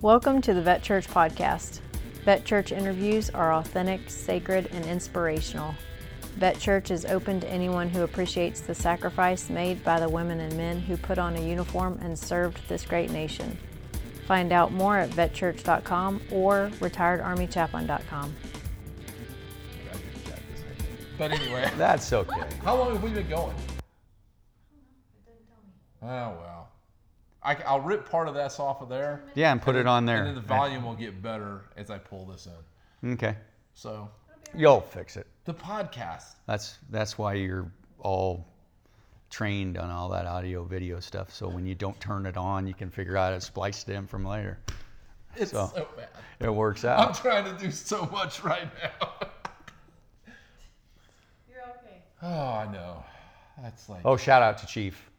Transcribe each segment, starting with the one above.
Welcome to the Vet Church Podcast. Vet Church interviews are authentic, sacred, and inspirational. Vet Church is open to anyone who appreciates the sacrifice made by the women and men who put on a uniform and served this great nation. Find out more at vetchurch.com or retiredarmychaplain.com. But anyway, That's okay. how long have we been going? Oh well, I, will rip part of this off of there. Yeah, and put it on there. And then the volume will get better as I pull this in. Okay. So You'll fix it. the podcast. That's that's why you're all trained on all that audio video stuff. So when you don't turn it on, you can figure out how to splice it in from later. It's So- so bad. It works out. I'm trying to do so much right now. You're okay. oh, I know. That's like. Oh, shout out to Chief.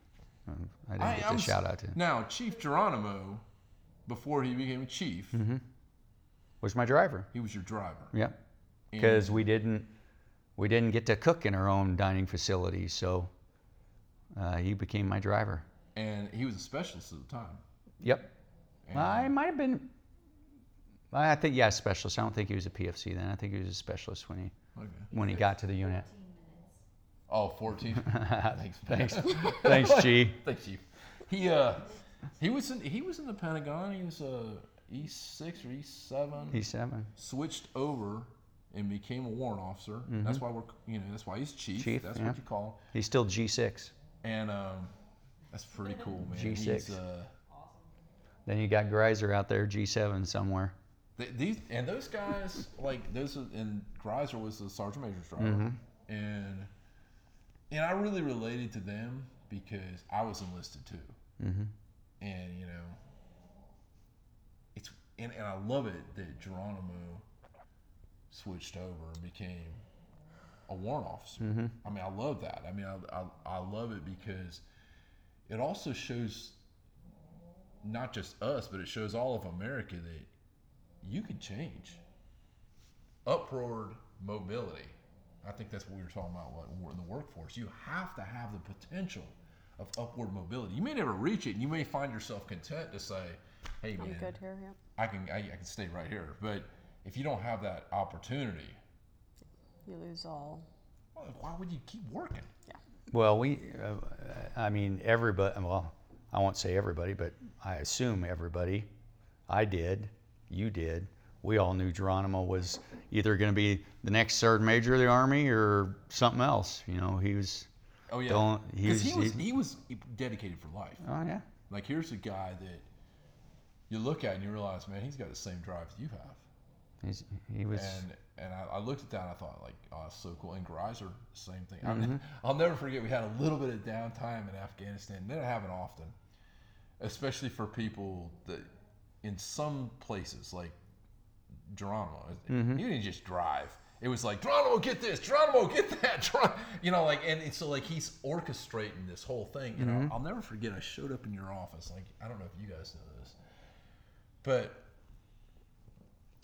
I didn't I get to s- shout out to him. Now, Chief Geronimo, before he became a chief, Mm-hmm. Was my driver. he was your driver. Yep. Because we didn't we didn't get to cook in our own dining facility, so uh, he became my driver. And he was a specialist at the time. Yep. And- I might have been. I think yeah, specialist. I don't think he was a PFC then. I think he was a specialist when he Okay. when he got to the unit. Oh, 14. Thanks. Thanks, thanks, G. Thanks, Chief. He uh, he was in he was in the Pentagon. He was uh E six or E seven. He's seven. switched over and became a warrant officer. That's why we're you know that's why he's chief. Mm-hmm. Chief, That's yeah. what you call. him. He's still G six. And um, that's pretty cool, man. G6. He's, uh, Then you got Greiser out there, G seven somewhere. th- these and those guys like those and Greiser was the sergeant major's driver, Mm-hmm. and and I really related to them because I was enlisted too, Mm-hmm. and you know it's and, and I love it that Geronimo switched over and became a warrant officer. Mm-hmm. I mean, I love that. I mean, I, I, I love it because it also shows not just us, but it shows all of America that you can change. Upward mobility. I think that's what we were talking about what, in the workforce. You have to have the potential of upward mobility. You may never reach it, and you may find yourself content to say, "Hey, I'm man, good here, yeah. I can I, I can stay right here." But if you don't have that opportunity, You lose all. well, why would you keep working? Well, we, uh, I mean, everybody. Well, I won't say everybody, but I assume everybody. I did. You did. We all knew Geronimo was either going to be the next sergeant major of the army or something else. You know, he was. Oh yeah, Don't- because he was he- he was dedicated for life. Oh yeah. Like here's a guy that you look at and you realize, man, he's got the same drive as you have. He's, he was. And and I, I looked at that and I thought like, oh, that's so cool. And Greiser, same thing. I Mm-hmm. mean, I'll never forget we had a little bit of downtime in Afghanistan. They don't happen often, especially for people that in some places like Geronimo. Mm-hmm. He didn't just drive. It was like Geronimo, get this. Geronimo, get that. Geron-" You know, like and, and so like he's orchestrating this whole thing. You Mm-hmm. know, I'll never forget. I showed up in your office. Like I don't know if you guys know this, but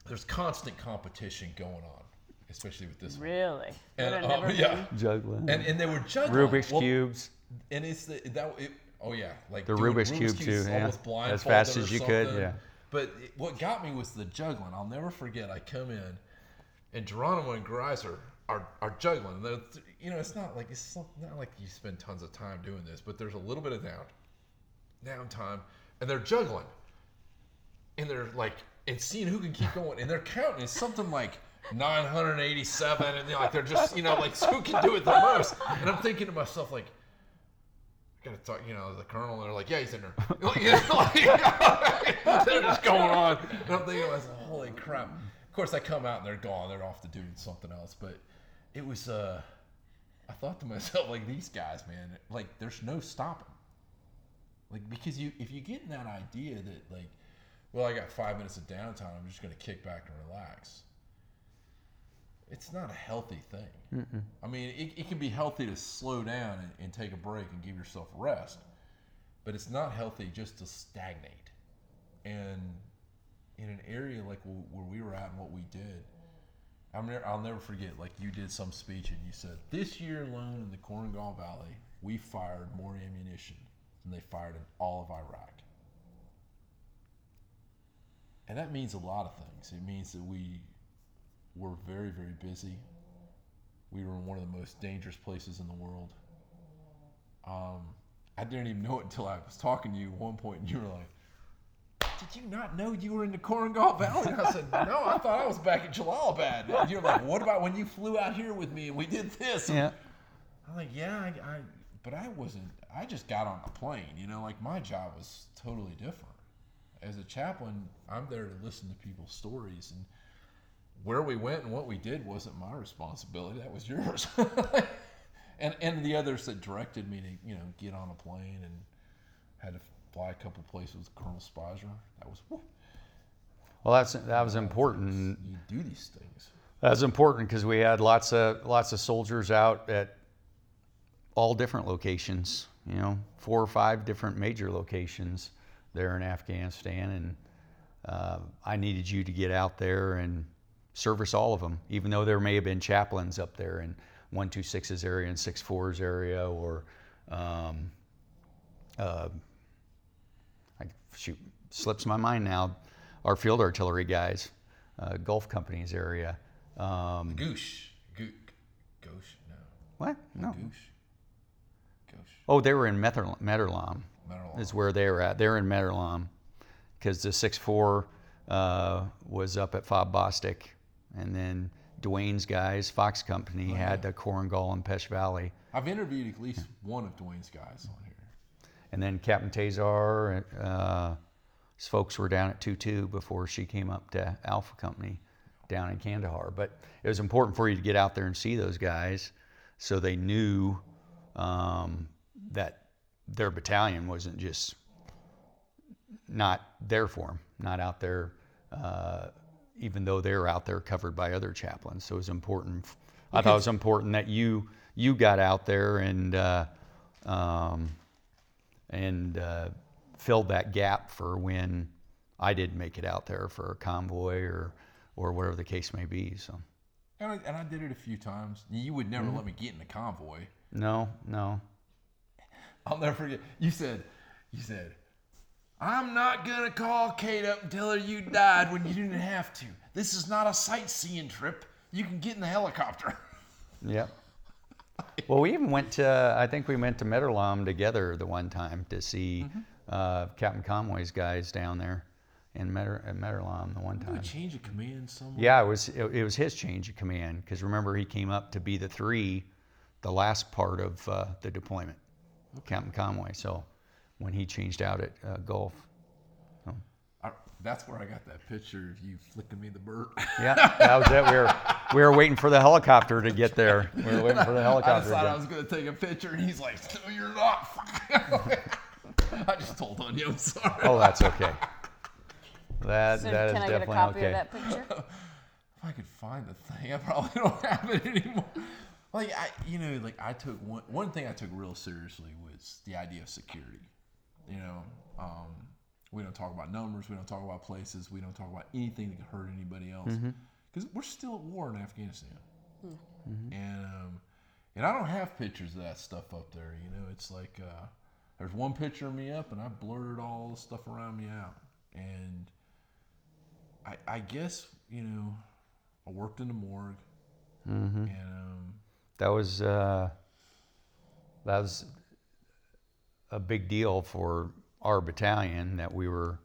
there's constant competition going on, especially with this one. Really? And, Would have oh, never yeah. been. juggling. And and they were juggling Rubik's Well, cubes. and it's the that it, oh yeah, like The doing Rubik's Cube, cubes too, yeah. almost As fast as you could, yeah. But it, what got me was the juggling. I'll never forget. I come in, and Geronimo and Greiser are are juggling. They're, you know, it's not like it's not like you spend tons of time doing this, but there's a little bit of down downtime, and they're juggling, and they're like and seeing who can keep going, and they're counting. It's something like. 987 and they're like they're just you know like who can do it the most and i'm thinking to myself like gotta talk, you know, the colonel, they're like, yeah, he's in there. Like, they're just going on. And I'm thinking holy crap. Of course, I come out and they're gone. They're off to doing something else. But it was, uh, I thought to myself, like, these guys, man, like, there's no stopping. Like, because you, if you get in that idea that, like, well, I got five minutes of downtime, I'm just to kick back and relax. It's not a healthy thing. I mean, it, it can be healthy to slow down and, and take a break and give yourself rest, but it's not healthy just to stagnate. And in an area like w- where we were at and what we did, I'm never, I'll never forget. Like you did some speech and you said, "This year alone in the Korengal Valley, we fired more ammunition than they fired in all of Iraq." and that means a lot of things. It means that we were very, very busy. We were in one of the most dangerous places in the world. Um, I didn't even know it until I was talking to you at one point, and you were like, "Did you not know you were in the Korengal Valley?" And I said, "No, I thought I was back in Jalalabad." And you're like, "What about when you flew out here with me and we did this?" Yeah. I'm like, "Yeah, I, I but I wasn't. I just got on a plane. You know, like my job was totally different. As a chaplain, I'm there to listen to people's stories and." Where we went and what we did wasn't my responsibility. That was yours. and and the others that directed me to you know get on a plane and had to fly a couple places with Colonel Spicer. That was whew, Well, that's that was important. you do these things. That was important because we had lots of lots of soldiers out at all different locations. You know, four or five different major locations there in Afghanistan, and uh, I needed you to get out there and service all of them, even though there may have been chaplains up there in 126's area and 64's area, or um, uh, I, shoot, slips my mind now. Our field artillery guys, uh, Golf Companies area. Um, Goosh, Goo, Goosh, no, what? No. Goosh, Goosh, Oh, they were in Mether- Mehtarlam. Is where they were at. They're in Mehtarlam because the 6-4 uh, was up at Fob Bostick, and then Dwayne's guys, Fox Company, had the Korengal and Pech Valley. I've interviewed at least one of Dwayne's guys on here. And then Captain Tazar, uh, his folks were down at 2-2 before she came up to Alpha Company down in Kandahar. But it was important for you to get out there and see those guys so they knew um, that their battalion wasn't just not there for them, not out there, uh, even though they're out there covered by other chaplains. So it was important. I thought it was important that you you got out there and uh, um, and uh, filled that gap for when I didn't make it out there for a convoy or or whatever the case may be. So And I, and I did it a few times. You would never let me get in the convoy. no, no, I'll never forget. You said, you said, I'm not gonna call Kate up and tell her you died when you didn't have to. This is not a sightseeing trip. You can get in the helicopter. Yep. Well, we even went to, I think we went to Mehtarlam together the one time to see uh, Captain Conway's guys down there in Metter, at Mehtarlam the one time. a change of command somewhere. Yeah, it was it, it was his change of command because remember he came up to be the three, the last part of uh, the deployment, Captain Conway. So when he changed out at uh, Golf, I, that's where I got that picture of you flicking me the bird. yeah, that was it. We were we were waiting for the helicopter to get there. We were waiting for the helicopter. I helicopter. decided I was gonna take a picture, and he's like, "No, you're not." I just told on you. I'm sorry. Oh, that's okay. That So that is can I get a definitely copy okay. of that picture? If I could find the thing, I probably don't have it anymore. Like I, you know, like I took one one thing I took real seriously was the idea of security. You know, um, we don't talk about numbers, we don't talk about places, we don't talk about anything that could hurt anybody else, because we're still at war in Afghanistan. And um, and I don't have pictures of that stuff up there. You know, it's like uh, there's one picture of me up, and I blurred all the stuff around me out, and I, I guess you know, I worked in the morgue, and um, That was uh, that was a big deal for our battalion that we were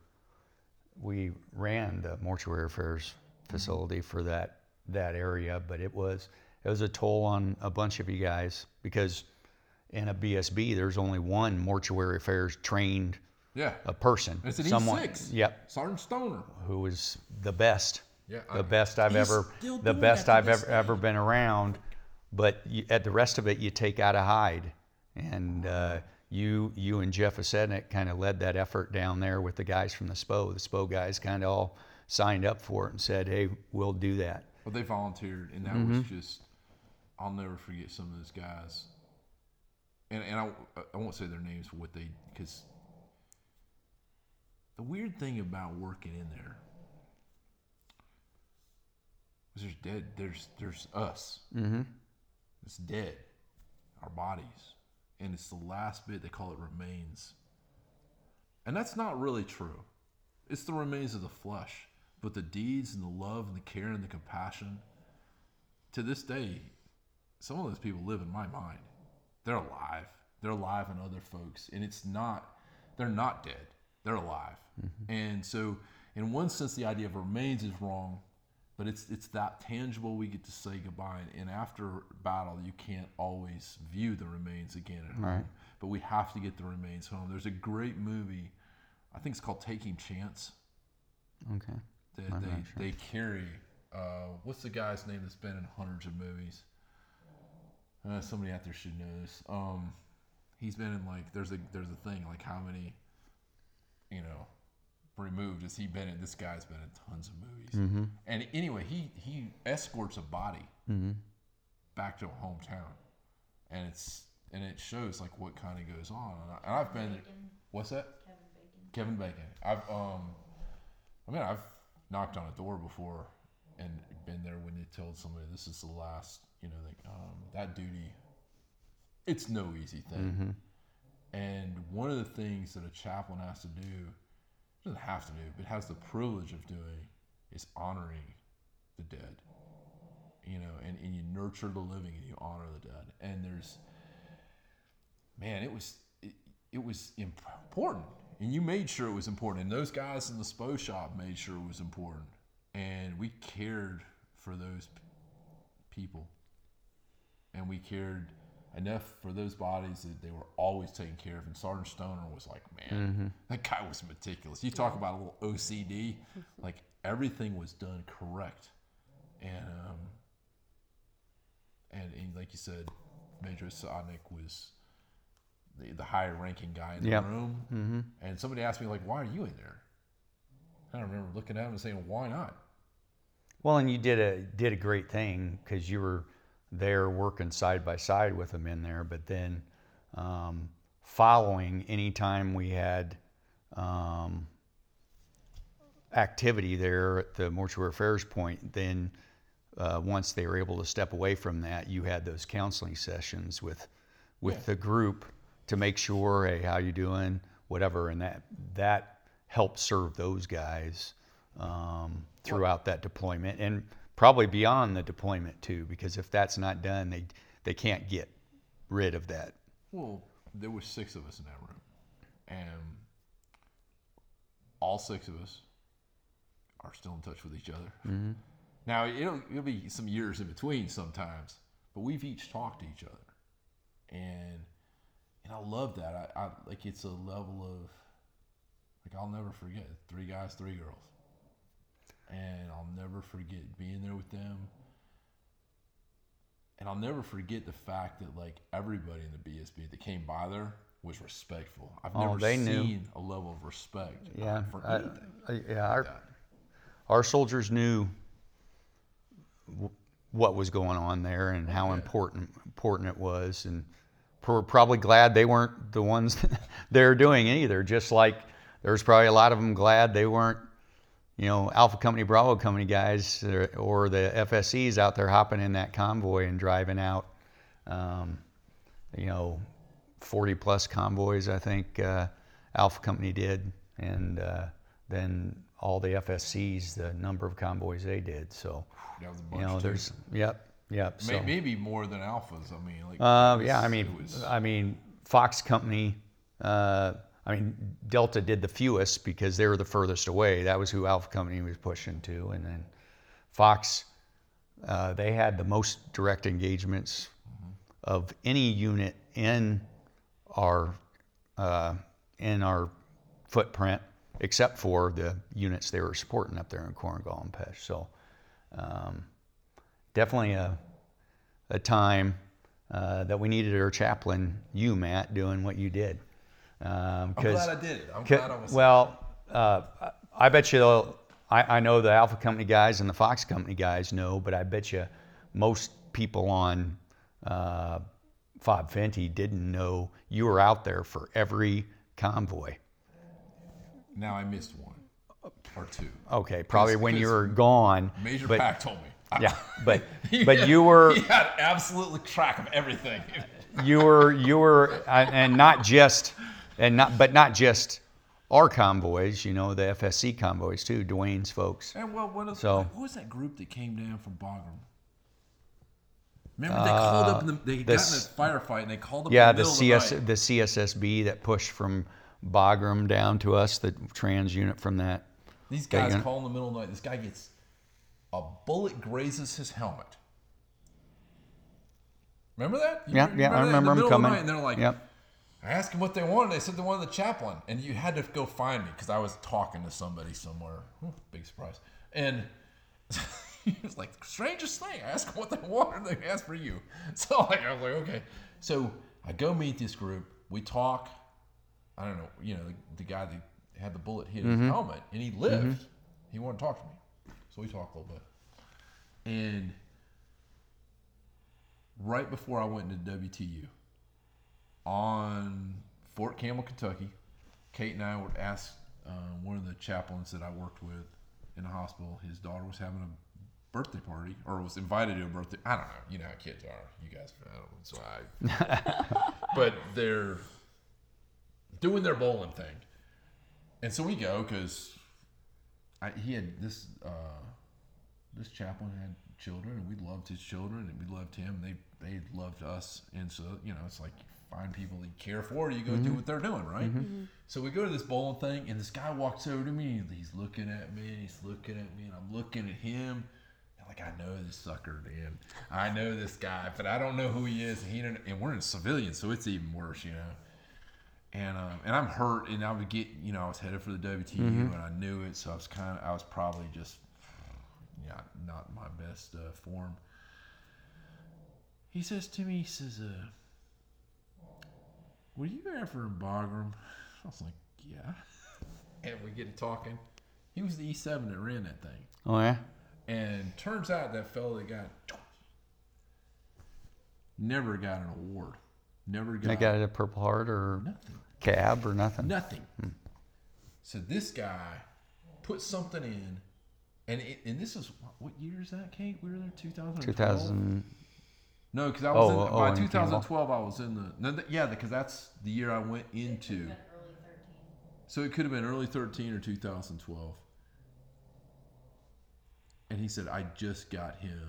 we ran the mortuary affairs facility for that that area, but it was it was a toll on a bunch of you guys because in a BSB there's only one mortuary affairs trained yeah, a person, it's an someone, E6. yep, Sergeant Stoner. who was the best. Yeah, the I- best I've ever, the best I've ever ever been around. But you, at the rest of it, you take out a hide, and uh, you you and Jeff Asednik kind of led that effort down there with the guys from the SPO. The SPO guys kind of all signed up for it and said, "Hey, we'll do that." But they volunteered, and that Mm-hmm. was just. I'll never forget some of those guys. And and I, I won't say their names for what they because. The weird thing about working in there is there's dead. There's there's us. Mm-hmm. It's dead, our bodies, and it's the last bit. They call it remains, and that's not really true. It's the remains of the flesh. but the deeds and the love and the care and the compassion. To this day, some of those people live in my mind. They're alive. They're alive in other folks, and it's not. They're not dead. They're alive. Mm-hmm. And so, in one sense, the idea of remains is wrong, but it's it's that tangible we get to say goodbye. And after battle, you can't always view the remains again at home, Right. but we have to get the remains home. There's a great movie, I think it's called Taking Chance. Okay. That I'm they, sure. they carry. Uh, what's the guy's name that's been in hundreds of movies? Uh, somebody out there should know this. Um, he's been in like there's a there's a thing like how many, you know, removed has he been in? This guy's been in tons of movies. Mm-hmm. And anyway, he he escorts a body Mm-hmm. back to a hometown, and it's and it shows like what kind of goes on. And, I, and I've been. What's that? Kevin Bacon. I've um, I mean, I've knocked on a door before and been there when they told somebody this is the last. You know, like um, that duty. It's no easy thing. Mm-hmm. And one of the things that a chaplain has to do, doesn't have to do, but has the privilege of doing, is honoring the dead. You know, and, and you nurture the living and you honor the dead. And there's, man, it was it, it was important, and you made sure it was important. And those guys in the SPO shop made sure it was important, and we cared for those people, and we cared enough for those bodies that they were always taken care of. And Sergeant Stoner was like, man, that guy was meticulous. You talk about a little OCD, like everything was done correct, and um, and, and like you said, Major Sodnick was the, the higher ranking guy in the Yep. room. Mm-hmm. And somebody asked me like, "Why are you in there?" I remember looking at him and saying, "Why not?" Well, and you did a did a great thing because you were there working side by side with them in there, but then um, following anytime we had um, activity there at the mortuary affairs point, then uh, once they were able to step away from that, you had those counseling sessions with with Yeah. the group to make sure, hey, how you doing, whatever, and that that helped serve those guys um, throughout that deployment and probably beyond the deployment too, because if that's not done, they they can't get rid of that. Well, there were six of us in that room, and all six of us are still in touch with each other. Mm-hmm. Now it'll it'll be some years in between sometimes, but we've each talked to each other, and and I love that. I, I like it's a level of like I'll never forget three guys, three girls, and I'll never forget being there with them and I'll never forget the fact that like everybody in the BSB that came by there was respectful. I've Oh, never they knew. seen a level of respect Yeah, for I- anything. I- yeah. Our, our soldiers knew w- what was going on there and oh, how yeah. important important it was, and we're probably glad they weren't the ones they're doing either. Just like there's probably a lot of them glad they weren't, you know, Alpha Company, Bravo Company guys or, or the FSCs out there hopping in that convoy and driving out. Um, you know, 40 plus convoys, I think uh, Alpha Company did, and uh, then all the FSCs, the number of convoys they did. So, That was a you know, too. there's, yep, yep. May- So, maybe more than alphas. I mean, like uh, it yeah, I mean, was- I mean, Fox Company. Uh, I mean, Delta did the fewest because they were the furthest away. That was who Alpha Company was pushing to, and then Fox, uh, they had the most direct engagements of any unit in our uh, in our footprint, except for the units they were supporting up there in Korengal and Pech. So, um, definitely a a time uh, that we needed our chaplain, you, Matt, doing what you did. Um, I'm glad I did it. I'm glad I was. Well, uh, I bet you, I, I know the Alpha Company guys and the Fox Company guys know, but I bet you most people on uh, Fob Fenty didn't know you were out there for every convoy. now I missed one or two. Okay, probably when you were gone. Major but, Pack told me. Yeah, but but had- you were He had absolutely track of everything. you were you were uh, and not just and not but not just our convoys, you know, the FSC convoys too, Dwayne's folks. And well, what, So- what was that group that came down from Bagram? Remember they uh, called up. In the, they got in a firefight and they called up. Yeah, the, the CS of the, night. the CSSB that pushed from Bagram down to us, the trans unit from that. These guys call in the middle of the night. This guy gets a bullet grazes his helmet. Remember that? You Yeah, yeah, I the remember 'em middle of the coming. night, and they're like, Yep. I asked them what they wanted. They said they wanted the chaplain, and you had to go find me because I was talking to somebody somewhere. Whew, big surprise. And he was like, strangest thing. I asked them what they wanted. and They asked for you. So like, I was like, okay. So I go meet this group. We talk. I don't know. You know, the, the guy that had the bullet hit his mm-hmm. helmet, and he lived. Mm-hmm. He wanted to talk to me, so we talked a little bit. And right before I went into WTU, on Fort Campbell, Kentucky, Kate and I were asked um, one of the chaplains that I worked with in the hospital. His daughter was having a birthday party, or was invited to a birthday. I don't know. You know how kids are. You guys, I don't know. So I, but they're doing their bowling thing, and so we go because he had this. Uh, this chaplain had children, and we loved his children, and we loved him. They they loved us, and so you know, it's like find people that you care for, you go do what they're doing, right? So we go to this bowling thing, and this guy walks over to me, and he's looking at me, and he's looking at me, and I'm looking at him. and Like I know this sucker, man. I know this guy, but I don't know who he is. And he and we're in civilian, so it's even worse, you know. And um, and I'm hurt, and I would get, you know, I was headed for the WTU, and I knew it, so I was kind of, I was probably just yeah, not my best uh, form. He says to me, he says, uh, "Were you ever in Bagram?" I was like, "Yeah." And we get to talking. He was the E7 that ran that thing, Oh yeah. and turns out that fellow that got never got an award, never got, They got a Purple Heart or nothing. cab or nothing. Nothing. Hmm. So this guy put something in, and it, and this is what year is that, Kate? We were there 2012? 2000. No, because I was Oh, in, oh, by in 2012 I was in the no, th- yeah because that's the year I went into. So it could have been early 13 or 2012. And he said, I just got him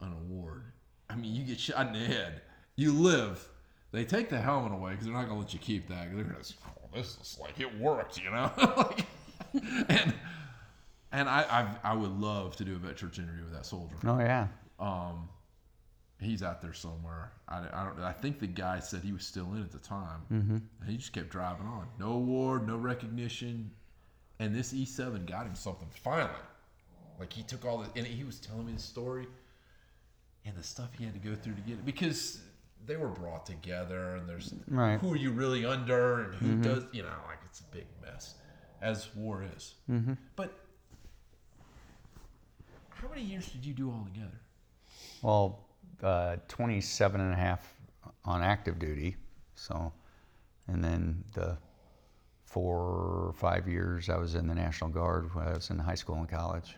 an award. I mean, you get shot in the head, you live. They take the helmet away because they're not going to let you keep that. 'cause They're going to say, oh, this is like it worked, you know? like, and and I, I I would love to do a vet church interview with that soldier. Oh yeah. Um, he's out there somewhere. I, I don't. I think the guy said he was still in at the time. Mm-hmm. And he just kept driving on. No award, no recognition, and this E7 got him something finally. Like he took all the, and he was telling me the story, and the stuff he had to go through to get it because they were brought together, and there's Right. who are you really under, and who does, you know, like it's a big mess, as war is. Mm-hmm. But how many years did you do all together? Well, uh, 27 and a half on active duty. So, and then the four or five years I was in the National Guard when I was in high school and college.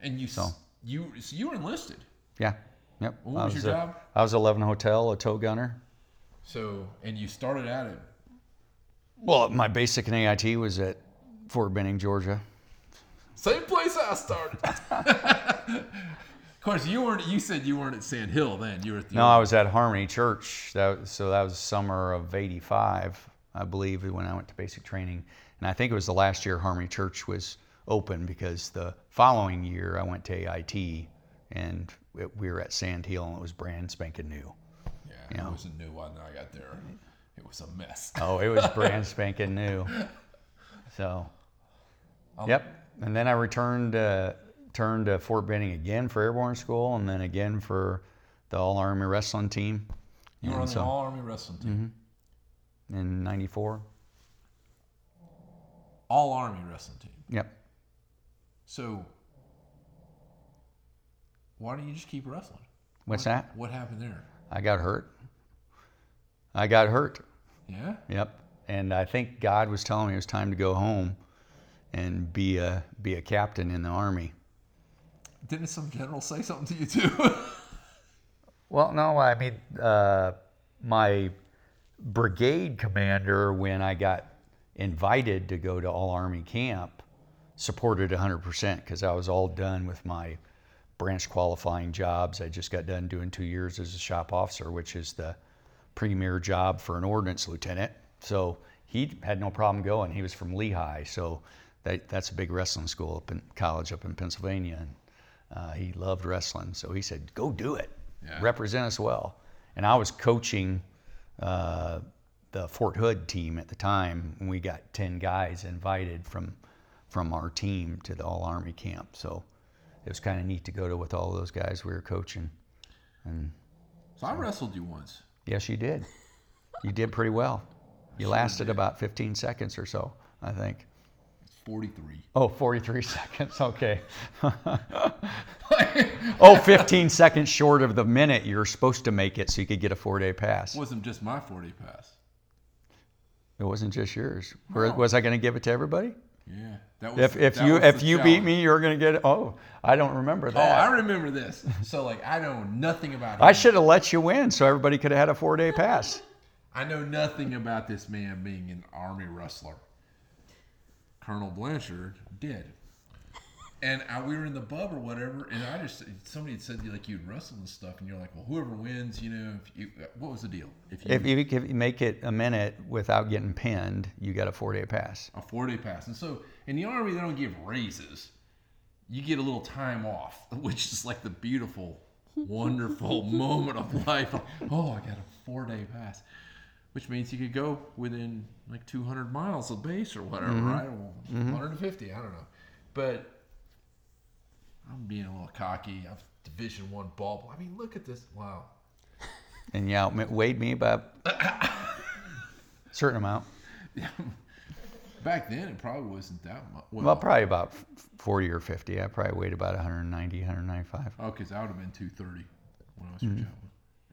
And you So. you so you were enlisted. Yeah. Yep. What I was your a- job? I was 11 Hotel, a TOW gunner. So and you started at it. Well, my basic in AIT was at Fort Benning, Georgia. Same place I started. of course, you weren't. You said you weren't at Sand Hill then. You were at the. No, I was at Harmony Church. That, so that was summer of '85, I believe, when I went to basic training. And I think it was the last year Harmony Church was open because the following year I went to AIT, and it, we were at Sand Hill, and it was brand spanking new. yeah, yeah. it was a new one. I got there. It was a mess. Oh, it was brand spanking new. So, yep. And then I returned uh, turned to Fort Benning again for airborne school, and then again for the All Army Wrestling Team You were on the so- All Army Wrestling team. Mm-hmm. in '94. All Army Wrestling team. Yep. So why don't you just keep wrestling? What's that? What happened there? I got hurt. I got hurt. Yeah. Yep. And I think God was telling me it was time to go home and be a be a captain in the army. Didn't some general say something to you too? Well, no, I mean uh, my brigade commander when I got invited to go to all Army camp, supported 100% because I was all done with my branch qualifying jobs. I just got done doing two years as a shop officer, which is the premier job for an ordnance lieutenant. So he had no problem going. He was from Lehigh, so that, that's a big wrestling school up in college up in Pennsylvania. And uh, he loved wrestling, so he said, "Go do it, Yeah. represent us well." And I was coaching uh, the Fort Hood team at the time, and we got ten guys invited from from our team to the All Army camp. So it was kind of neat to go to with all those guys we were coaching. And So I wrestled you once. yes, you did. You did pretty well. You lasted about 15 seconds or so, I think. 43. Oh, 43 seconds. Okay. oh, 15 seconds short of the minute you're supposed to make it so you could get a four day pass. It wasn't just my four day pass. It wasn't just yours. No. Was I going to give it to everybody? Yeah. That was If, if that you was if you beat me, you're going to get it. Oh, I don't remember oh, that. Oh. I remember this. So like I know nothing about him. I should have let you win so everybody could have had a four day pass. I know nothing about this man being an army wrestler. Colonel Blanchard did. And I, we were in the bub or whatever, and I just somebody had said like you'd wrestle and stuff, and you're like, well, whoever wins, you know, if you, what was the deal? If you If you could make it a minute without getting pinned, you got a four day pass. a four day pass, and so in the army they don't give raises, you get a little time off, which is like the beautiful, wonderful moment of life. Oh, I got a four day pass, which means you could go within like 200 miles of base or whatever, right? Or 150, I don't know, but I'm being a little cocky. I've Division One ball. I mean, look at this. Wow. And you outweighed me by a certain amount. Back then, it probably wasn't that much. Well, probably about 40 or 50. I probably weighed about 190, 195. Oh, because I would have been 230 when I was Mm-hmm. javelin.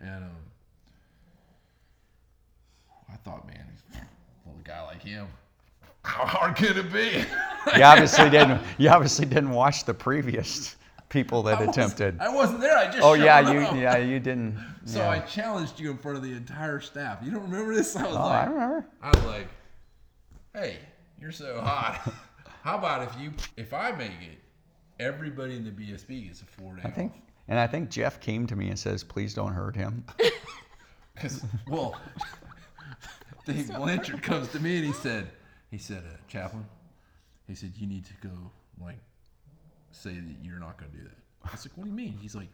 And um, I thought, man, well, a guy like him, how hard could it be? You obviously didn't. You obviously didn't watch the previous people that I attempted. I wasn't there. I just. Oh yeah, up. you yeah you didn't. So yeah. I challenged you in front of the entire staff. You don't remember this? I was oh, I like, remember. I was like, hey, you're so hot. How about if you, if I make it, everybody in the BSB gets a four day I think, and I think Jeff came to me and says, "Please don't hurt him." Well, Dave Blanchard comes to me and he said, he said, uh, Chaplain, he said, you need to go, like, say that you're not going to do that. I was like, what do you mean? He's like,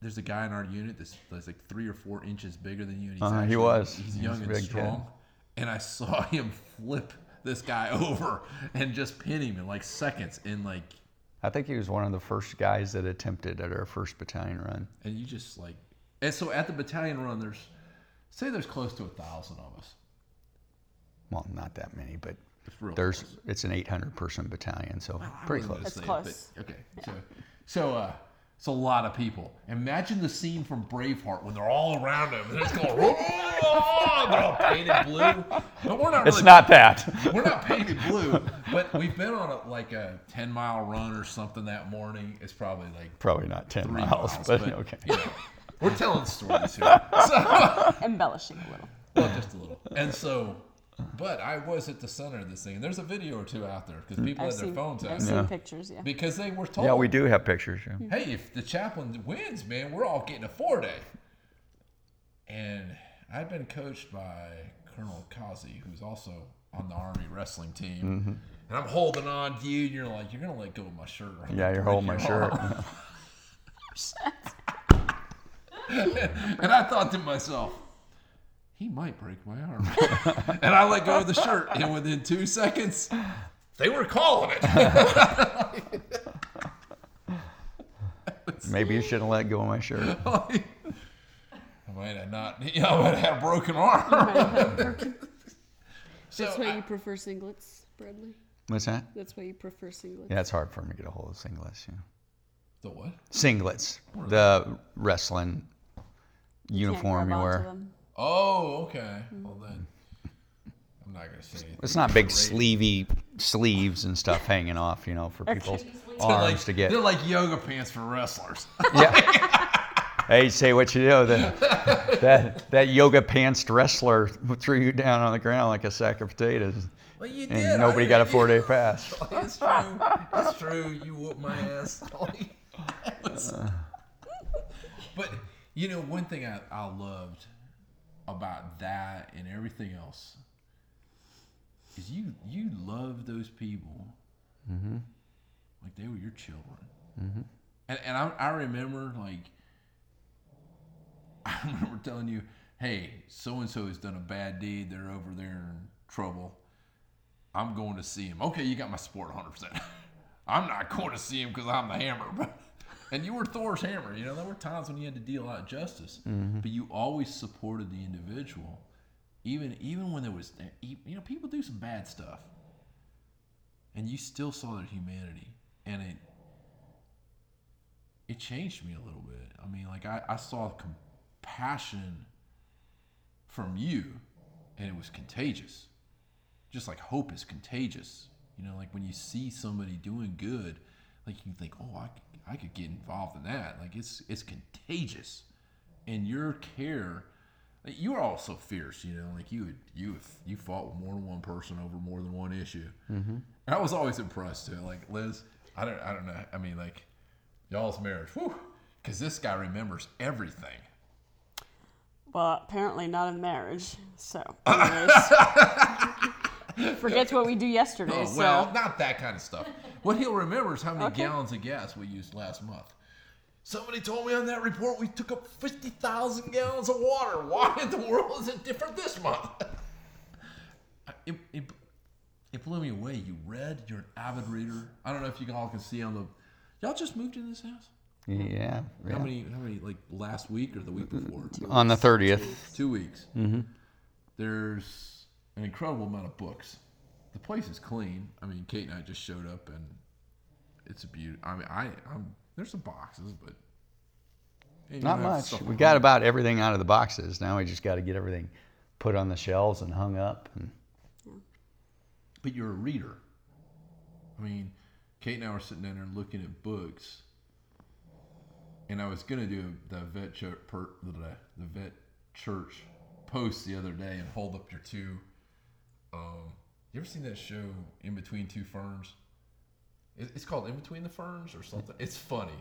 there's a guy in our unit that's, that's like three or four inches bigger than you. And he's Uh-huh, he was. He's He young was and big kid. strong. And I saw him flip this guy over and just pin him in like seconds. And like, I think he was one of the first guys that attempted at our first battalion run. and you just like and so at the battalion run there's say there's close to a thousand of us Well, not that many, but it's real there's close. it's an 800 person battalion, so I pretty close. That's close. but- okay so so uh it's a lot of people imagine the scene from braveheart when they're all around him and they're going "Roar!" they're all painted blue but we're not It's not that. we're not painted blue but we've been on a, like a 10 mile run or something that morning it's probably like Probably not 10 three miles, miles, but, but okay. you know, we're telling stories here so Embellishing a little. Well, just a little. And so, but I was at the center of this thing. And there's a video or two out there because people I've had their phones out. I've out seen Yeah. pictures, yeah. because they were told, Yeah, we do have pictures. yeah. hey, if the chaplain wins, man, we're all getting a four day. And I'd been coached by Colonel Kazi, who's also on the Army wrestling team. Mm-hmm. And I'm holding on to you, and you're like, you're going to let go of my shirt. or I'm Yeah, you're holding my shirt. arm." and I thought to myself, he might break my arm. and I let go of the shirt, and within two seconds, they were calling it. Maybe you shouldn't let go of my shirt. Oh, I might have not. Yeah, I might have had a broken arm. so That's why I- you prefer singlets, Bradley. What's that? That's why you prefer singlets. Yeah, it's hard for me to get a hold of singlets. Yeah. the what? Singlets, the wrestling Can't uniform you wear. Oh, okay. Hmm. Well then, I'm not gonna say anything. It's not big Great. sleevey sleeves and stuff hanging off, you know, for people's They're arms like, to get. They're like yoga pants for wrestlers. Yeah. Hey, say what you know. That that that yoga pants wrestler threw you down on the ground like a sack of potatoes, Well, you and did. nobody I- got a four day pass. It's true. It's true. You whooped my ass. That was- uh. but you know, one thing I, I loved about that and everything else is you you love those people mm-hmm. like they were your children. Mm-hmm. And, and I, I remember like I remember telling you, hey, so and so has done a bad deed. They're over there in trouble. I'm going to see him. Okay, you got my support 100%. I'm not going to see him because I'm the hammer. But, and you were Thor's hammer. You know, there were times when you had to deal out justice, mm-hmm. but you always supported the individual, even even when there was, you know, people do some bad stuff, and you still saw their humanity, and it it changed me a little bit. I mean, like I, I saw compassion from you, and it was contagious just like hope is contagious. You know, like when you see somebody doing good, like you think, oh, I, I could get involved in that. Like it's it's contagious, and your care. like, You are also fierce, you know. Like you, would, you, you fought with more than one person over more than one issue. Mm-hmm. I was always impressed too. Like Liz, I don't, I don't know. I mean, like y'all's marriage, whew, because this guy remembers everything. Well, apparently not in marriage. So, anyways. forgets what we do yesterday. Oh, so, well, not that kind of stuff. What he'll remember is how many gallons of gas we used last month. Somebody told me on that report we took up 50,000 gallons of water. Why in the world is it different this month? It, it, it blew me away. You read, you're an avid reader. I don't know if you all can see on the. Y'all just moved in this house? Yeah. How yeah. many, how many, like last week or the week before? On the thirtieth. two weeks. Mm-hmm. There's an incredible amount of books. The place is clean. I mean, Kate and I just showed up, and it's a beauty. I mean, I, I'm there's some boxes, but Not much. We got about everything out of the boxes. Now we just got to get everything put on the shelves and hung up. And But you're a reader. I mean, Kate and I were sitting down there looking at books, and I was gonna do the vet church, per, the, the vet church post the other day and hold up your two. Um, you ever seen that show In Between Two Ferns? It's called In Between the Ferns or something. It's funny.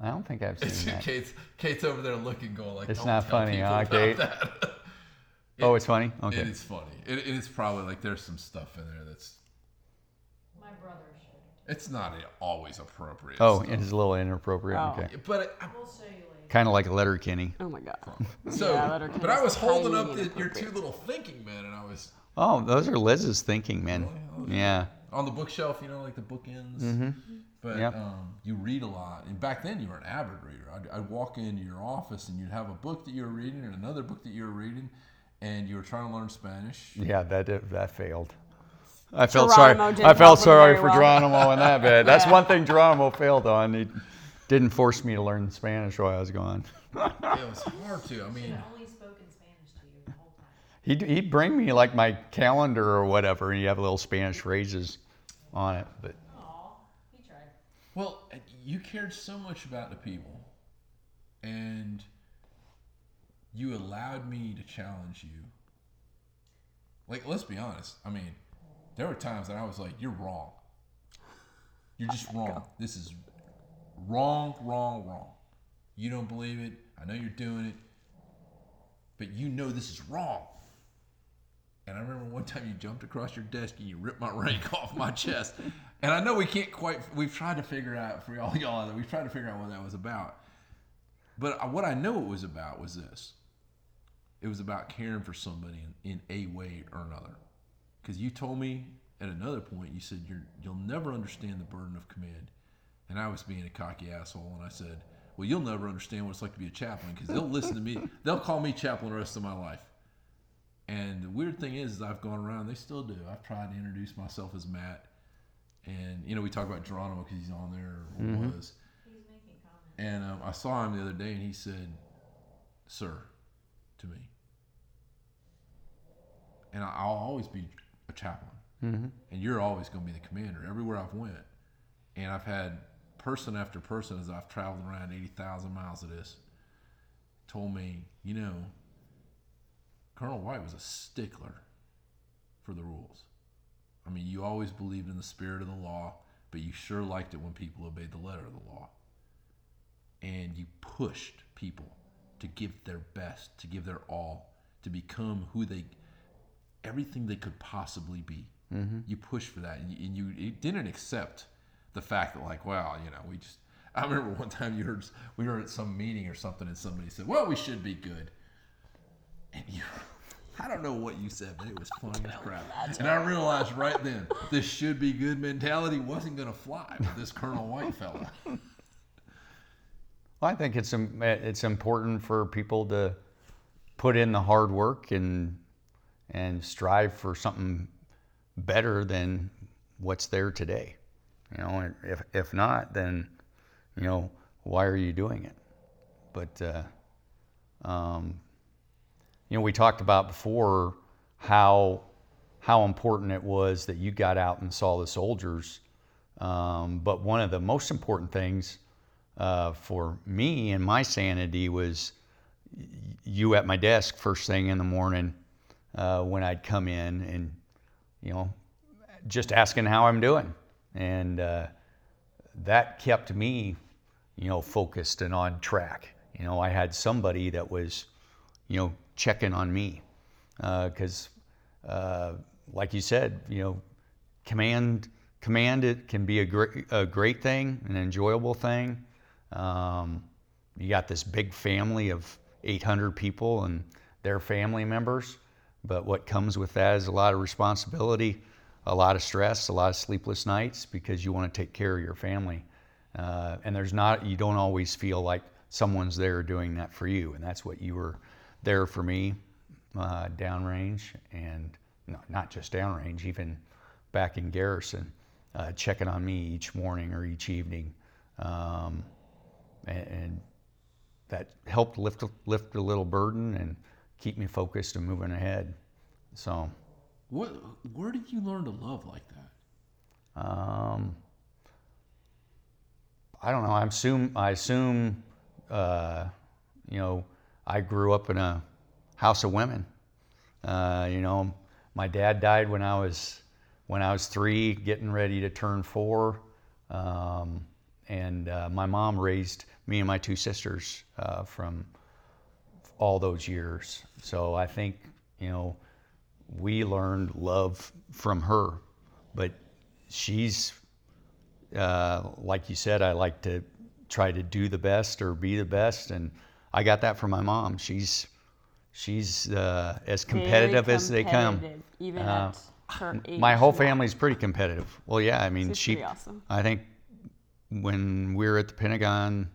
I don't think I've It's, seen that. Kate's Kate's over there looking, going like, It's "Don't not tell funny, people huh, about Kate? that." Oh, it's funny. Okay. it is funny. It, it is probably like there's some stuff in there that's My brother showed it's not always appropriate. Oh, stuff. it is a little inappropriate. Oh. Okay. But it, We'll show you later. Kind of like a Letterkenny. oh my God. so, Yeah, that are but I was holding up the, your two little thinking men, and I was Oh, those are Liz's thinking, man. Yeah. on the bookshelf, you know, like the bookends. Mm-hmm. But Yep. um, you read a lot, and back then you were an avid reader. I'd, I'd walk into your office, and you'd have a book that you were reading, and another book that you were reading, and you were trying to learn Spanish. Yeah, that did- that failed. I felt Geronimo sorry. I felt sorry for well. Geronimo in that bit. That's Yeah. one thing Geronimo failed on. He didn't force me to learn Spanish while I was gone. it was hard to. I mean, only spoken Spanish to you the whole time. He'd, he'd bring me like my calendar or whatever, and you have little Spanish phrases on it. But Aw, he tried. Well, uh, you cared so much about the people, and you allowed me to challenge you. Like, let's be honest. I mean, there were times that I was like, "You're wrong. You're just wrong. This is wrong, wrong, wrong. You don't believe it. I know you're doing it, but you know this is wrong." And I remember one time you jumped across your desk and you ripped my rank off my chest. And I know we can't quite, we've tried to figure out, for all y'all, that we've tried to figure out what that was about. But what I know it was about was this it was about caring for somebody in, in a way or another. Because you told me at another point, you said you're, you'll never understand the burden of command. And I was being a cocky asshole, and I said, Well, you'll never understand what it's like to be a chaplain because they'll listen to me, they'll call me chaplain the rest of my life. And the weird thing is, is I've gone around, they still do. I've tried to introduce myself as Matt. And, you know, we talk about Geronimo because he's on there or was. He's making comments. And um, I saw him the other day and he said, Sir, to me. And I- I'll always be a chaplain. And you're always going to be the commander everywhere I've went. And I've had person after person as I've traveled around 80,000 miles of this told me, you know, Colonel White was a stickler for the rules. I mean, you always believed in the spirit of the law, but you sure liked it when people obeyed the letter of the law. And you pushed people to give their best, to give their all, to become who they, everything they could possibly be. Mm-hmm. You pushed for that, and you, and you didn't accept the fact that, like, wow, you know, we just. I remember one time you heard we were at some meeting or something, and somebody said, "Well, we should be good," and you. I don't know what you said, but it was funny as crap. And I realized right then, this should be good mentality wasn't going to fly with this Colonel White fella. Well, I think it's it's important for people to put in the hard work and and strive for something better than what's there today. You know, and if if not, then you know why are you doing it? But uh, um, you know, we talked about before how how important it was that you got out and saw the soldiers. Um, but one of the most important things uh, for me and my sanity was you at my desk first thing in the morning uh, when I'd come in and you know just asking how I'm doing, and uh, that kept me you know focused and on track. You know, I had somebody that was you know checking on me because uh, like you said, you know, command command it can be a great a great thing, an enjoyable thing. Um, you got this big family of 800 people and their family members, but what comes with that is a lot of responsibility, a lot of stress, a lot of sleepless nights because you want to take care of your family. Uh, and there's not you don't always feel like someone's there doing that for you, and that's what you were there for me uh, downrange and no, not just downrange, even back in garrison, uh, checking on me each morning or each evening, um, and, and that helped lift lift a little burden and keep me focused and moving ahead. So, What? Where did you learn to love like that? um, I don't know. I assume I assume uh, you know I grew up in a house of women. Uh, you know, my dad died when I was when I was three, getting ready to turn four, um, and uh, my mom raised me and my two sisters uh, from all those years. So I think you know we learned love from her, but she's uh, like you said, I like to try to do the best or be the best, and I got that from my mom. She's she's uh, as competitive Very as they come. Even Uh, at her age. My whole family's pretty competitive. Well, yeah, I mean, She's she. awesome. I think when we were at the Pentagon,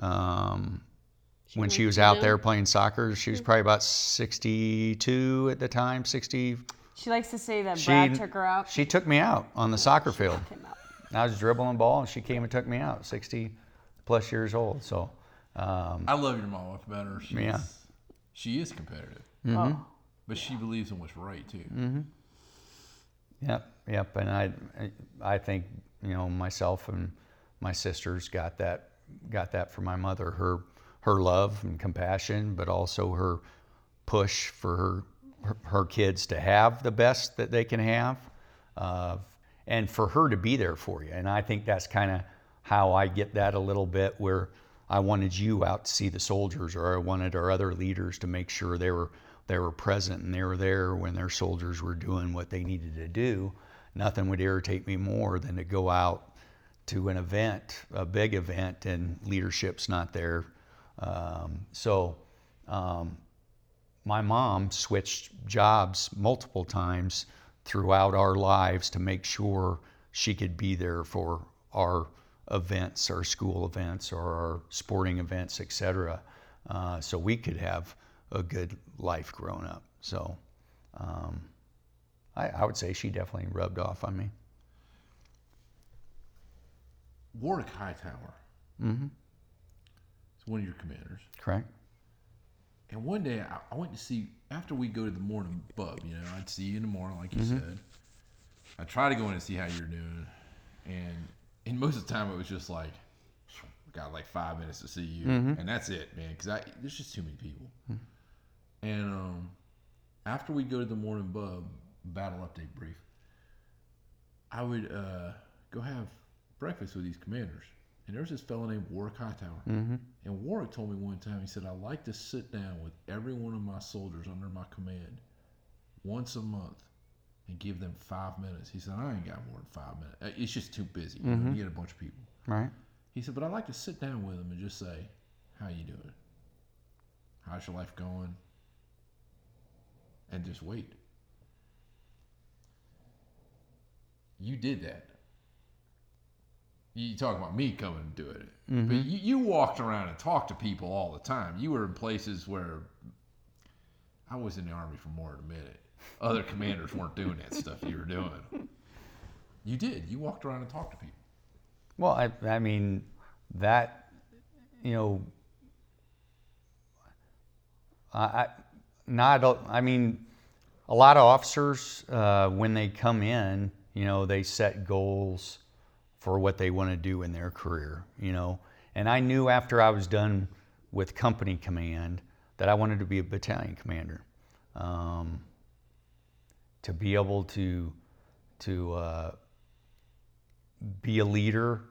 um, when she was out there playing soccer, she was probably about 62 at the time, 60. She likes to say that She, Brad took her out. she took me out on the soccer field. Took him out. I was dribbling ball, and she came and took me out, 60 plus years old. So, um, I love your mom much better. She's, Yeah. She is competitive, Mm-hmm. Oh, but she believes in what's right too. yep, yep. And I, I think you know myself and my sisters got that, got that from my mother. Her, her love and compassion, but also her push for her, her, her kids to have the best that they can have, uh, and for her to be there for you. And I think that's kind of how I get that a little bit where I wanted you out to see the soldiers, or I wanted our other leaders to make sure they were they were present and they were there when their soldiers were doing what they needed to do. Nothing would irritate me more than to go out to an event, a big event, and leadership's not there. Um, so, um, my mom switched jobs multiple times throughout our lives to make sure she could be there for our events, our school events, or our sporting events, etc. Uh, so we could have a good life growing up. So um, I, I would say she definitely rubbed off on me. Warwick Hightower Mm-hmm. is one of your commanders. Correct. And one day I, I went to see after we go to the morning bub. You know, I'd see you in the morning, like you Mm-hmm. said. I try to go in and see how you're doing, and and most of the time it was just like, got like five minutes to see you, and that's it, man. Because I there's just too many people. And um, after we go to the morning bub battle update brief, I would uh, go have breakfast with these commanders. And there was this fellow named Warwick Hightower. Mm-hmm. And Warwick told me one time, he said, I like to sit down with every one of my soldiers under my command once a month and give them five minutes. He said, I ain't got more than five minutes. Uh, It's just too busy. You, know, you get a bunch of people. Right. He said, but I like to sit down with them and just say, how you doing? How's your life going? And just wait. You did that. You talk about me coming and doing it. But you, you walked around and talked to people all the time. You were in places where I was in the army for more than a minute. Other commanders weren't doing that stuff you were doing. You did. You walked around and talked to people. Well, I, I mean, that, you know, I, not, I mean, a lot of officers, uh, when they come in, you know, they set goals for what they want to do in their career, you know. And I knew after I was done with company command that I wanted to be a battalion commander. Um, to be able to, to, uh, be a leader,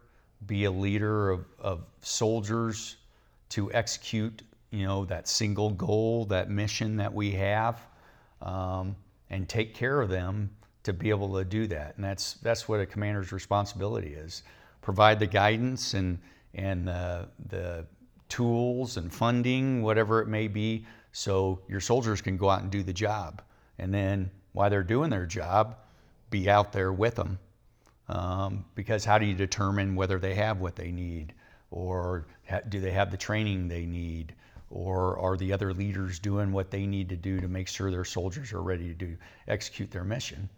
be a leader of, of soldiers to execute, you know, that single goal, that mission that we have, um, and take care of them to be able to do that. And that's that's what a commander's responsibility is: provide the guidance and and the the tools and funding, whatever it may be, so your soldiers can go out and do the job. And then while they're doing their job, be out there with them um, because how do you determine whether they have what they need? Or do they have the training they need? Or are the other leaders doing what they need to do to make sure their soldiers are ready to do, execute their mission?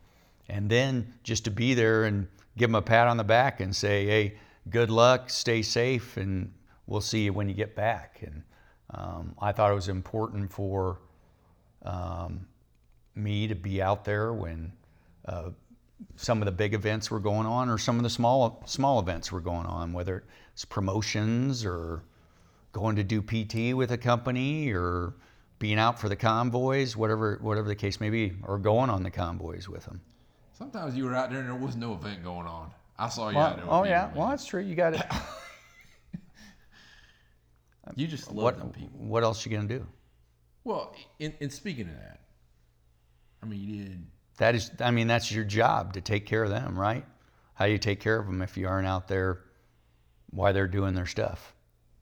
And then just to be there and give them a pat on the back and say hey good luck stay safe and we'll see you when you get back. And um, i thought it was important for um, me to be out there when uh, some of the big events were going on or some of the small small events were going on whether it's promotions or going to do PT with a company or being out for the convoys whatever whatever the case may be or going on the convoys with them Sometimes you were out there and there was no event going on. I saw you well, out there. oh yeah well that's true you got it You just love what them people. what else you gonna do Well, in, in speaking of that, I mean, you did. that is i mean that's your job to take care of them right how do you take care of them if you aren't out there while they're doing their stuff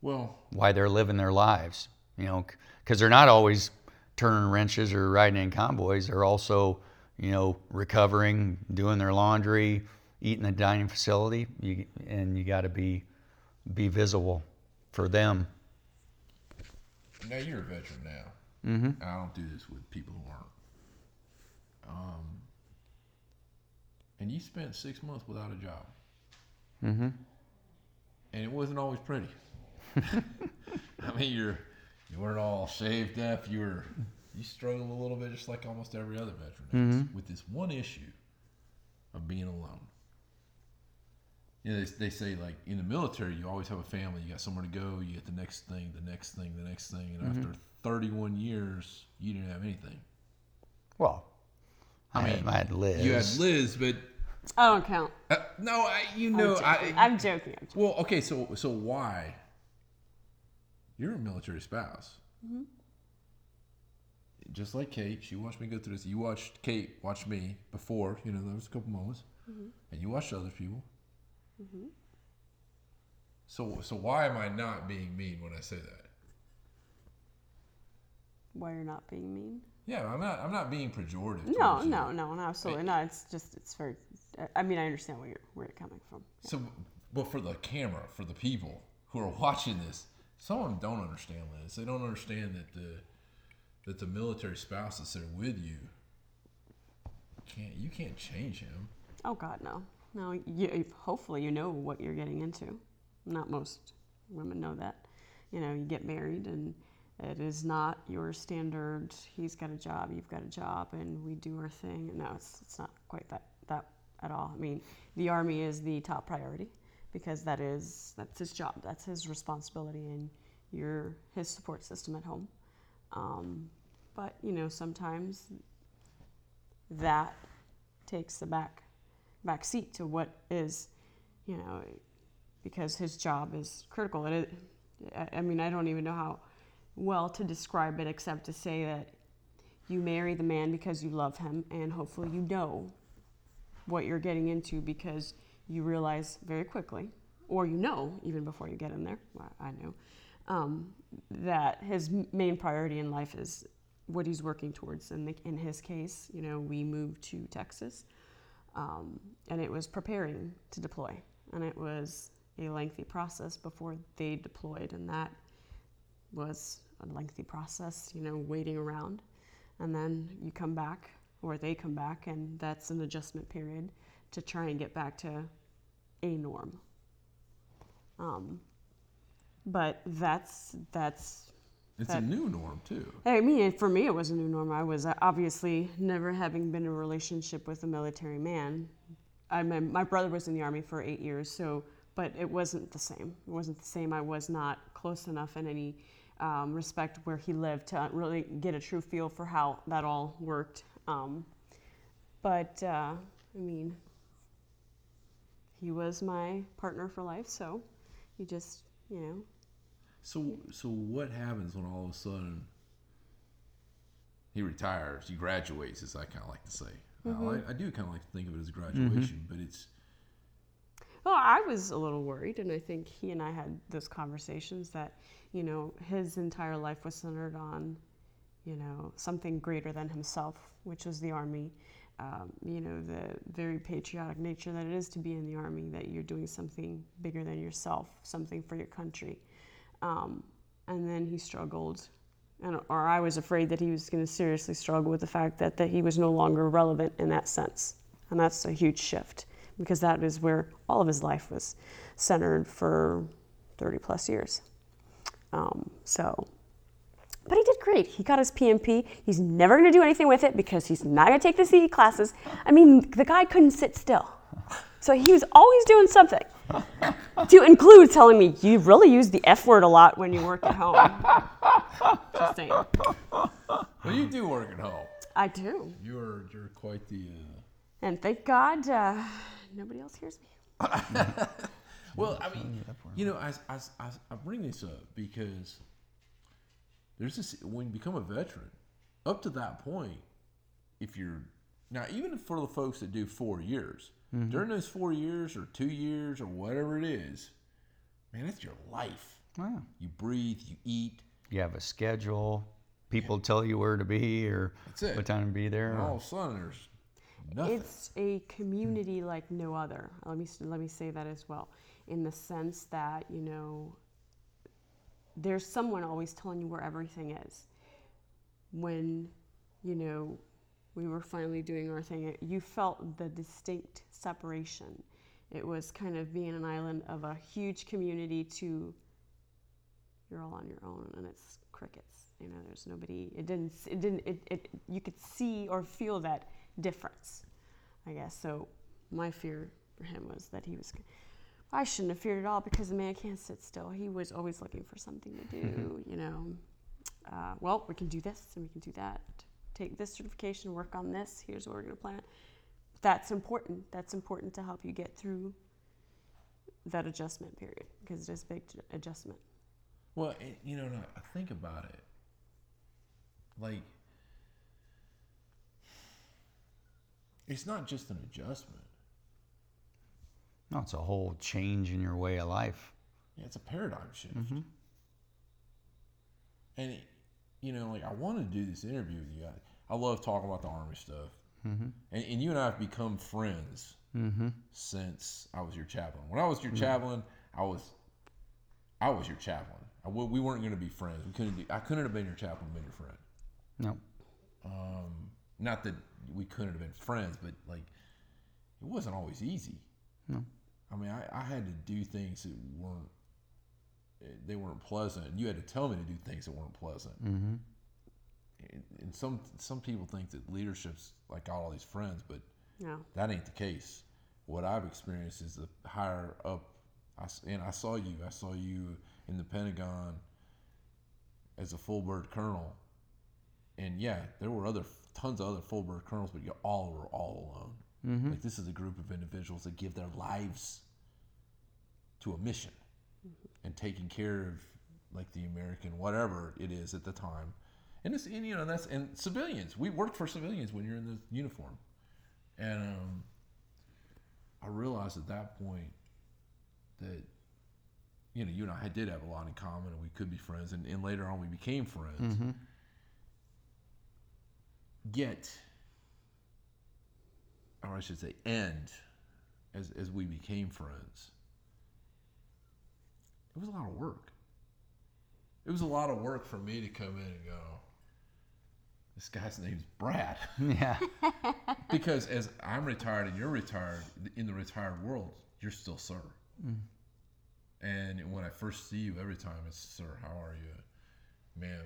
Well, why they're living their lives, you know, because they're not always turning wrenches or riding in convoys. They're also, you know, recovering, doing their laundry, eating the dining facility, you, and you got to be be visible for them. now you're a veteran now. Mm-hmm. I don't do this with people who aren't. Um, and you spent six months without a job. Mm-hmm. And it wasn't always pretty. I mean, you're you weren't all shaved up. You were you struggled a little bit, just like almost every other veteran does, with this one issue of being alone. You know, they, they say like in the military, you always have a family. You got somewhere to go. You get the next thing, the next thing, the next thing. And after 31 years, you didn't have anything. Well, I, I mean, mean, I had Liz. You had Liz, but I don't count. uh, no, I you know I'm I. joking. I'm joking. I'm joking. Well, okay, so so why? You're a military spouse. Mm-hmm. Just like Kate, she watched me go through this. You watched Kate watch me before. You know, there was a couple moments, mm-hmm. and you watched other people. Mm-hmm. So so why am I not being mean when I say that? Why you're not being mean? Yeah, I'm not. I'm not being pejorative. No, you. no, no, no, absolutely not. It's just, it's very. I mean, I understand where you're where you're coming from. So, but for the camera, for the people who are watching this, some of them don't understand this. They don't understand that the that the military spouse that's there with you can't you can't change him. Oh God, no, no. You, hopefully, you know what you're getting into. Not most women know that. You know, you get married, and it is not your standard. He's got a job, you've got a job, and we do our thing. No, it's, it's not quite that that at all. I mean, the army is the top priority. because that is that's his job, that's his responsibility, and you're his support system at home. Um, but you know, sometimes that takes the back back seat to what is, you know, because his job is critical. It, I mean, I don't even know how well to describe it except to say that you marry the man because you love him, and hopefully you know what you're getting into because you realize very quickly, or you know even before you get in there. well, I know um, that his main priority in life is what he's working towards. And in his case, you know, we moved to Texas, um, and it was preparing to deploy, and it was a lengthy process before they deployed, and that was a lengthy process, you know, waiting around. And then you come back, or they come back, and that's an adjustment period to try and get back to a norm. Um, but that's that's. It's that- a new norm too. I mean, for me, it was a new norm. I was uh, obviously never having been in a relationship with a military man. I my, my brother was in the army for eight years, so but it wasn't the same. It wasn't the same. I was not close enough in any um, respect where he lived to really get a true feel for how that all worked. Um, but uh, I mean, he was my partner for life, so he just you know So, so what happens when all of a sudden he retires? He graduates, as I kind of like to say. Mm-hmm. I, I do kind of like to think of it as a graduation, but it's Well, I was a little worried, and I think he and I had those conversations that, you know, his entire life was centered on, you know, something greater than himself, which was the army. Um, you know, the very patriotic nature that it is to be in the army, that you're doing something bigger than yourself, something for your country. Um, and then he struggled, and, or I was afraid that he was going to seriously struggle with the fact that, that he was no longer relevant in that sense. And that's a huge shift because that is where all of his life was centered for 30 plus years. Um, so, but he did great. He got his PMP. He's never going to do anything with it because he's not going to take the CE classes. I mean, the guy couldn't sit still. So he was always doing something. to include telling me, you really use the F word a lot when you work at home. Just saying. well, you do work at home. I do. You're you're quite the. Uh, And thank God uh, nobody else hears me. well, I mean, you know, I, I, I, I bring this up because there's this when you become a veteran, up to that point, if you're now even for the folks that do four years, mm-hmm. during those four years or two years or whatever it is, man, it's your life. Wow. You breathe, you eat. You have a schedule. People tell you where to be or what time to be there. And all of a sudden, there's nothing. It's a community like no other. Let me let me say that as well, in the sense that you know, there's someone always telling you where everything is. When, you know, we were finally doing our thing, it, you felt the distinct separation. It was kind of being an island of a huge community to you're all on your own and it's crickets. You know, there's nobody. It didn't. It didn't. It, it. You could see or feel that difference. I guess so. My fear for him was that he was. I shouldn't have feared at all because the man can't sit still. He was always looking for something to do. you know. Uh, well, we can do this and we can do that. Take this certification, work on this. Here's what we're going to plan. That's important. That's important to help you get through that adjustment period because it is a big adjustment. Well, you know, I I think about it. Like, it's not just an adjustment. No, it's a whole change in your way of life. Yeah, it's a paradigm shift. Mm-hmm. And, it, you know, like, I want to do this interview with you. I, I love talking about the Army stuff. Mm-hmm. And, and you and I have become friends mm-hmm. since I was your chaplain. When I was your chaplain, I was I was your chaplain. I, we weren't going to be friends. We couldn't. Do, I couldn't have been your chaplain, been your friend. No. Um, not that we couldn't have been friends, but like it wasn't always easy. No. I mean, I, I had to do things that weren't they weren't pleasant. You had to tell me to do things that weren't pleasant. Mm-hmm. And, and some some people think that leadership's like got all these friends, but No. that ain't the case. What I've experienced is the higher up I s and I saw you. I saw you in the Pentagon as a full bird colonel, and yeah, there were other tons of other full bird colonels, but you all were all alone. Mm-hmm. Like this is a group of individuals that give their lives to a mission and taking care of like the American whatever it is at the time. And it's and, you know that's and civilians. We work for civilians when you're in the uniform, and um, I realized at that point that you know you and I did have a lot in common, and we could be friends. And, and later on, we became friends. Mm-hmm. Yet, or I should say, end as as we became friends. It was a lot of work. It was a lot of work for me to come in and go. This guy's name's Brad. Yeah. because as I'm retired and you're retired, in the retired world, you're still sir. Mm. And when I first see you, every time it's sir, how are you, ma'am?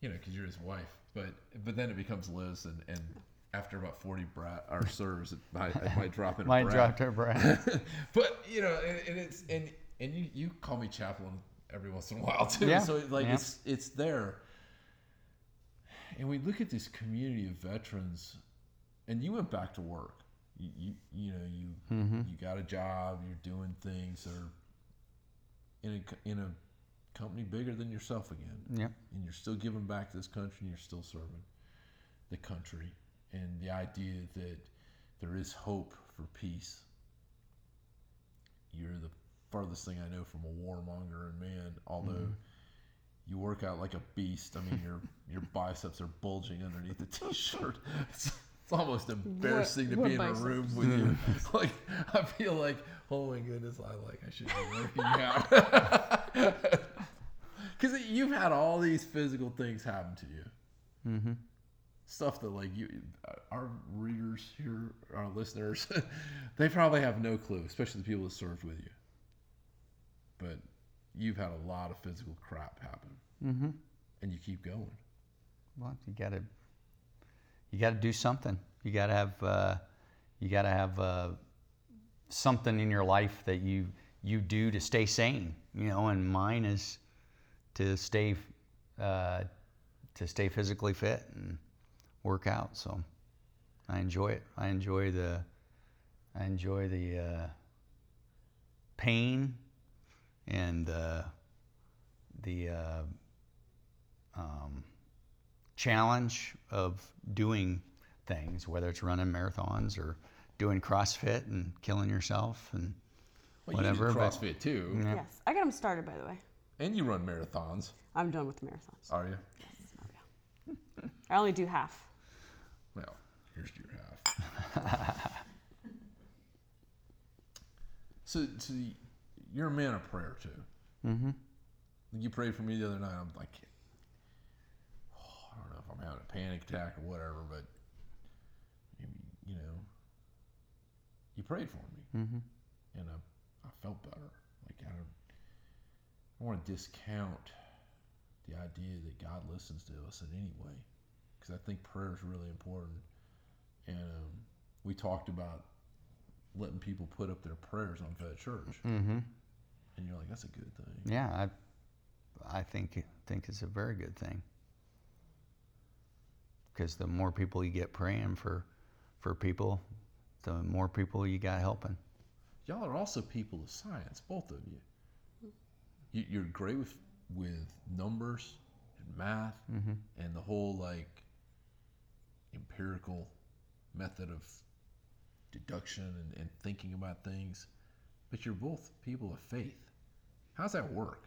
You know, because you're his wife. But but then it becomes Liz, and, and after about 40 Brad or sirs, it might, it might drop Mine Brad. dropped her breath. but you know, and, and it's and and you, you call me chaplain every once in a while too. Yeah, So like yeah. it's it's there. And we look at this community of veterans, and you went back to work. You you, you know you Mm-hmm. you got a job. You're doing things that are in a in a company bigger than yourself again. Yep. and you're still giving back to this country and you're still serving the country. And the idea that there is hope for peace. You're the farthest thing i know from a warmonger and man although mm-hmm. you work out like a beast i mean your your biceps are bulging underneath the t-shirt. It's, it's almost embarrassing to what be in a room with you. Like i feel like oh my goodness i like i should be working out because you've had all these physical things happen to you Mm-hmm. stuff that like you our readers here our listeners they probably have no clue especially the people that served with you but you've had a lot of physical crap happen Mm-hmm. and you keep going Well, you gotta, you gotta do something. You gotta have, uh, you gotta have uh, something in your life that you you do to stay sane. You know, and mine is to stay, uh, to stay physically fit and work out. So I enjoy it. I enjoy the, I enjoy the uh, pain and uh, the. Uh, um, challenge of doing things, whether it's running marathons or doing CrossFit and killing yourself and well, Whatever, you do but- crossfit too Yeah. Yes, I got them started by the way. And you run marathons I'm done with the marathons. are you Yes. I only do half. well here's your half so, so you're a man of prayer too mm-hmm. You prayed for me the other night. I'm like, oh, I don't know if I'm having a panic attack or whatever, but you, you know, you prayed for me, Mm-hmm. and I, I felt better. I want to discount the idea that God listens to us in any way, because I think prayer is really important. And um, we talked about letting people put up their prayers on Vet Church, Mm-hmm. and you're like, that's a good thing. Yeah, I, I think think it's a very good thing. Because the more people you get praying for, for people, the more people you got helping. Y'all are also people of science, both of you. You you're great with with numbers and math Mm-hmm. and the whole like empirical method of deduction and, and thinking about things. But you're both people of faith. How's that work?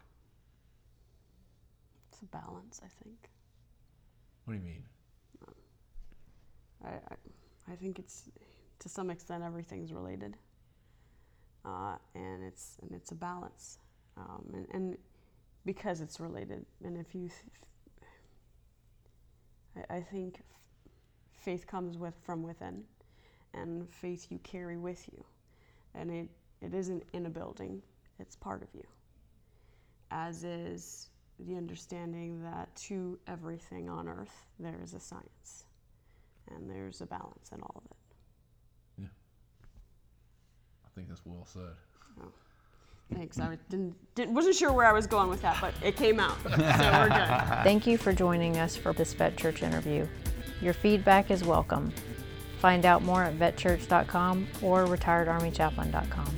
It's a balance, I think. What do you mean? I, I, I think it's to some extent everything's related, uh, and it's and it's a balance, um, and, and because it's related, and if you, I, I think faith comes with from within, and faith you carry with you, and it it isn't in a building; it's part of you. As is the understanding that to everything on earth there is a science. And there's a balance in all of it. Yeah, I think that's well said. Thanks. I didn't, didn't wasn't sure where I was going with that, but it came out, so we're good. Thank you for joining us for this Vet Church interview. Your feedback is welcome. Find out more at vetchurch.com or retiredarmychaplain.com.